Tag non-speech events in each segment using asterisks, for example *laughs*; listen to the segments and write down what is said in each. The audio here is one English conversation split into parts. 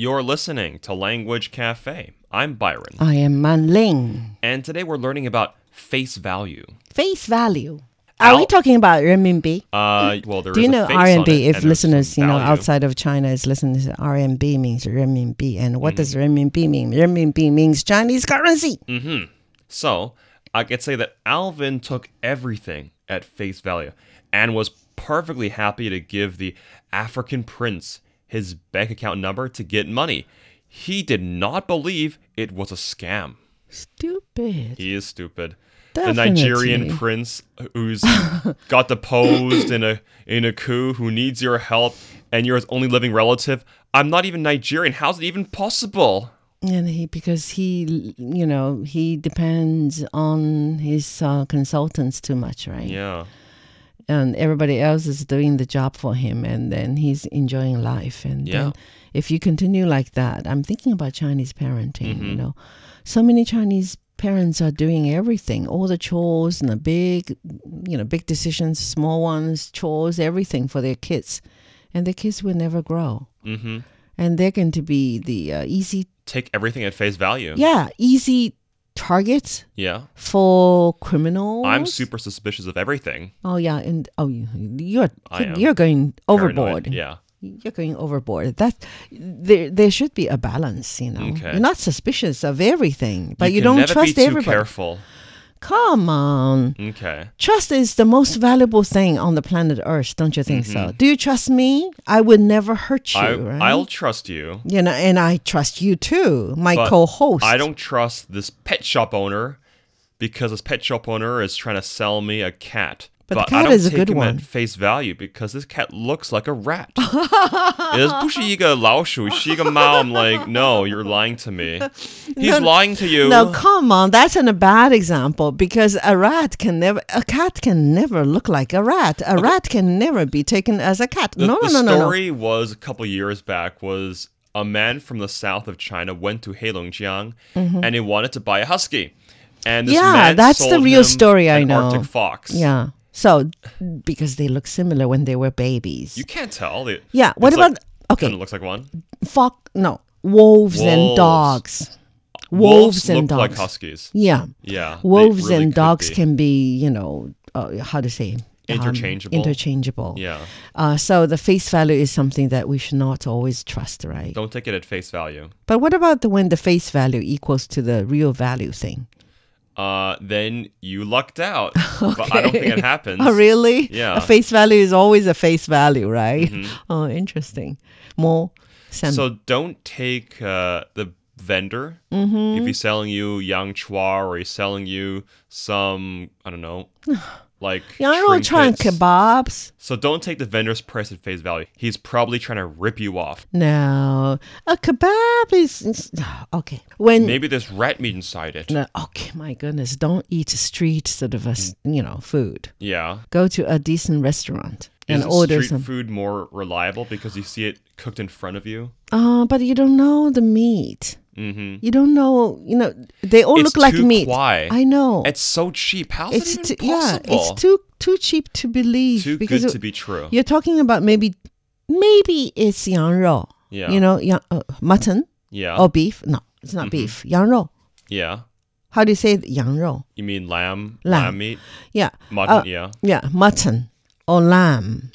You're listening to Language Cafe. I'm Byron. I am Man Ling. And today we're learning about face value. Face value. Are we talking about renminbi? Uh, well, there Do you know RMB? If listeners, you know, outside of China is listening, to RMB means renminbi. And what does Mm-hmm. renminbi mean? Renminbi means Chinese currency. Mm -hmm. So, I could say that Alvin took everything at face value and was perfectly happy to give the African prince his bank account number to get money. He did not believe it was a scam. Stupid. He is stupid. The Nigerian prince who's *laughs* got deposed in a in a coup who needs your help and you're his only living relative. I'm not even Nigerian. How's it even possible? And he, because he, you know, he depends on his uh, consultants too much, right? Yeah. And everybody else is doing the job for him and then he's enjoying life and Yeah. then if you continue like that i'm thinking about chinese parenting Mm-hmm. you know so many chinese parents are doing everything all the chores and the big you know big decisions small ones chores everything for their kids and the kids will never grow Mm-hmm. and they're going to be the uh, easy Take everything at face value. yeah easy targets Yeah. for criminals I'm super suspicious of everything. oh yeah and oh you- you're you're going Paranoid. overboard Yeah. you're going overboard. That there there should be a balance, you know. Okay. You're not suspicious of everything, but you, can don't trust everybody. careful. Come on. Okay. Trust is the most valuable thing on the planet Earth, don't you think Mm-hmm. so? Do you trust me? I would never hurt you, I, right? I'll trust you. you know, and I trust you too, my But co-host. I don't trust this pet shop owner because this pet shop owner is trying to sell me a cat. But the I cat don't is a take good him one. at face value because this cat looks like a rat. *laughs* it 不是一个老鼠，是一个猫. I'm like, no, you're lying to me. *laughs* He's lying to you. No, come on, that's an, a bad example because a rat can never, a cat can never look like a rat. A rat can never be taken as a cat. The, no, no, the no, no, no. story was a couple years back was a man from the south of China went to Heilongjiang and he wanted to buy a husky. And this Mm-hmm. Yeah, man that's the sold real him story I an know. Arctic fox. Yeah. so because they look similar when they were babies. You can't tell. They- yeah. What about like, okay? Kind of looks like one. Fuck no. Wolves, and dogs. Wolves, and look like huskies. Yeah. Yeah. Wolves really and dogs be. can be, you know, uh, how to say um, Interchangeable. interchangeable. Yeah. Uh, so the face value is something that we should not always trust, right? Don't take it at face value. But what about the when the face value equals to the real value thing? Uh, then you lucked out. *laughs* But I don't think it happens. *laughs* Oh, really? Yeah. A face value is always a face value, right? *laughs* Oh, interesting. More So don't take uh, the vendor Mm-hmm. if he's selling you yang chua or he's selling you some I don't know *sighs* *sighs* *sighs* like Yeah, I don't try trinkets. kebabs. So don't take the vendor's price at face value. He's probably trying to rip you off. No, a kebab is is- *sighs* okay. When Maybe there's rat meat inside it. no, okay, my goodness, don't eat street sort of a you know food. Yeah. Go to a decent restaurant and Isn't order street some. food more reliable because you see it cooked in front of you? Uh, but you don't know the meat. Mm-hmm. You don't know, you know, they all it's look like meat. Why? I know. It's so cheap. How's it's it even t- possible? Yeah, it's too too cheap to believe. Too because good to be true. You're talking about maybe maybe it's yang rou. Yeah. You know, yang, uh, mutton. Yeah. Or beef. No, it's not mm-hmm. beef. Yang rou. Yeah. How do you say yang rou? You mean lamb? Lamb, lamb meat? Yeah. Mutton, uh, yeah. Yeah, mutton or lamb.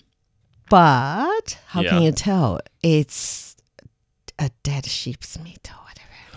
But how yeah. can you tell it's a dead sheep's meat?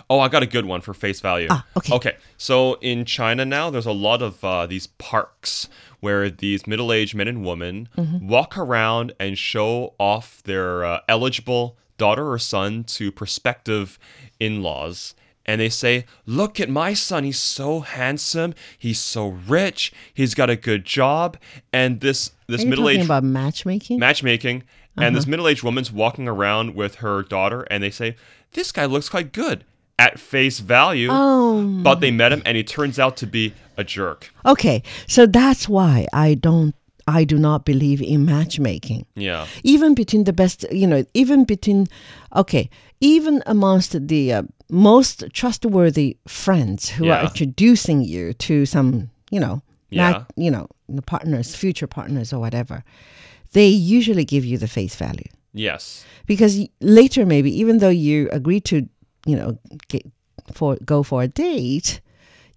Oh, I got a good one for face value. Ah, okay. Okay. So in China now, there's a lot of uh, these parks where these middle aged men and women Mm-hmm. walk around and show off their uh, eligible daughter or son to prospective in laws. And they say, Look at my son. He's so handsome. He's so rich. He's got a good job. And this, this middle talking aged about matchmaking? matchmaking, and this middle-aged woman's walking around with her daughter, and they say, "This guy looks quite good." At face value, oh. but they met him, and he turns out to be a jerk. Okay, so that's why I don't I do not believe in matchmaking. Yeah, Even between the best, you know, even between okay, even amongst the uh, most trustworthy friends who are introducing you to some, you know, Yeah. not, you know, the partners, future partners or whatever. They usually give you the face value. Yes. because later maybe even though you agree to you know get for go for a date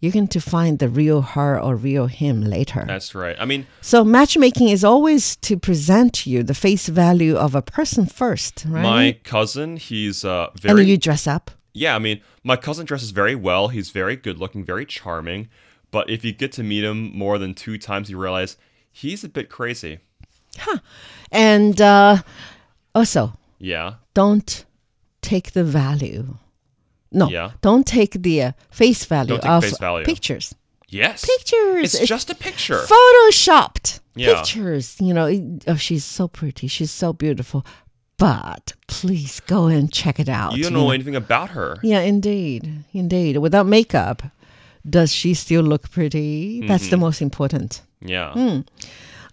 you're going to find the real her or real him later That's right. I mean, so matchmaking is always to present you the face value of a person first right my cousin, he's uh, and very. then you dress up yeah, I mean, my cousin dresses very well. He's very good looking, very charming. But if you get to meet him more than two times, you realize he's a bit crazy. Huh. And uh, also Yeah. don't take the value no Yeah. don't take the uh, face value of face value. pictures Yes. pictures It's just a picture. photoshopped Yeah. pictures. You know, it- oh, she's so pretty. She's so beautiful. But please go and check it out. you don't know anything about her. Yeah, indeed, indeed. Without makeup, does she still look pretty? That's Mm-hmm. the most important. Yeah. Hmm.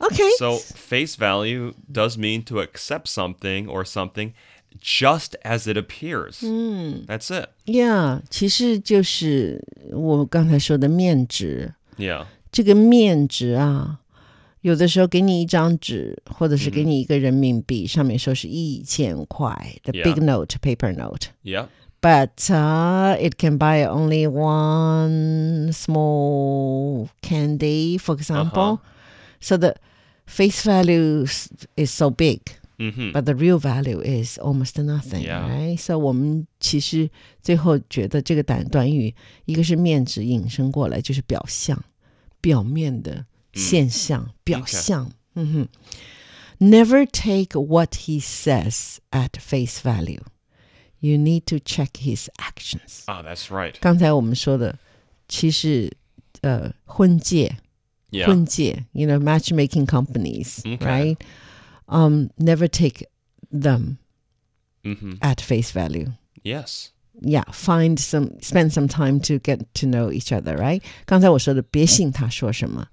Okay. So face value does mean to accept something or something just as it appears. Hmm. That's it. yeah，其实就是我刚才说的面值。 Yeah. 这个面值啊，有的时候给你一张纸，或者是给你一个人民币，上面说是一千块，the Yeah. big note, paper note. Yeah. But uh, it can buy only one small candy, for example. So the face value s- is so big, Mm-hmm. but the real value is almost nothing, Yeah. right? So 我们其实最后觉得这个短短语，一个是面值引申过来，就是表象，表面的现象，表象。嗯哼。Never take what he says at face value. You need to check his actions. Ah, that's right. 刚才我们说的，其实呃，婚介 Yeah. 婚介，you know, matchmaking companies, Okay. right? Um, never take them Mm-hmm. at face value. Yes. Yeah, find some, spend some time to get to know each other, right? 刚才我说的，别信他说什么，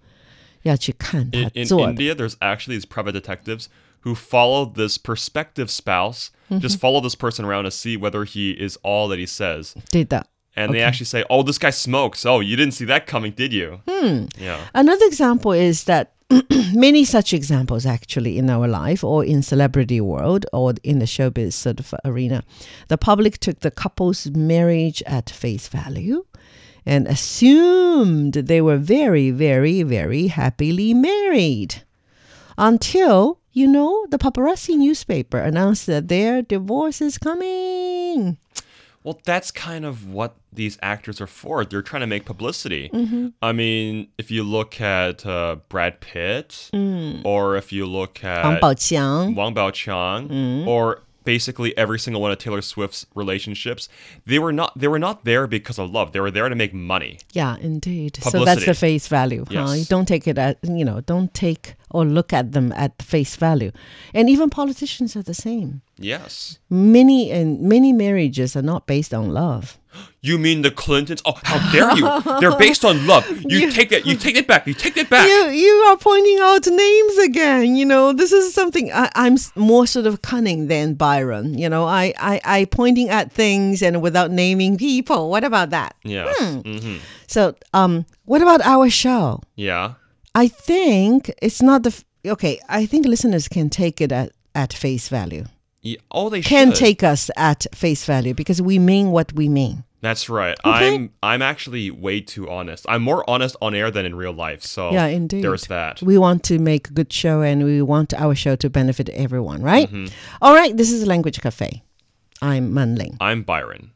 要去看他 In, in 做的。 India, there's actually these private detectives who follow this prospective spouse, Mm-hmm. just follow this person around to see whether he is all that he says. 对的。 And they actually say, oh, this guy smokes. Oh, you didn't see that coming, did you? Hmm. Yeah. Another example is that *clears throat* many such examples actually in our life or in celebrity world or in the showbiz sort of arena. The public took the couple's marriage at face value and assumed they were very, very, very happily married. Until, you know, the paparazzi newspaper announced that their divorce is coming. Well, that's kind of what these actors are for. They're trying to make publicity. Mm-hmm. I mean, if you look at uh, Brad Pitt, Mm. or if you look at Wang Baoqiang. Wang Baoqiang, Mm. or basically every single one of Taylor Swift's relationships, they were not they were not there because of love. They were there to make money. Yeah, indeed. So that's the face value. Huh? Yes. You don't take it at you know, don't take or look at them at face value. And even politicians are the same. Yes. Many and many marriages are not based on love. You mean the Clintons? Oh, how dare you! They're *laughs* based on love. You take that. You take it back. You take it back. You you are pointing out names again. You know, this is something I, I'm more sort of cunning than Byron. You know, I, I I pointing at things and without naming people. What about that? Yeah. Hmm. hmm So, um, what about our show? Yeah. I think it's not the f- okay. I think listeners can take it at, at face value. Yeah. Oh, they Can should. take us at face value because we mean what we mean. That's right. Okay. I'm I'm actually way too honest. I'm more honest on air than in real life. So Yeah, indeed. there's that. We want to make a good show and we want our show to benefit everyone, right? Mm-hmm. All right, this is Language Cafe. I'm Manling. I'm Byron.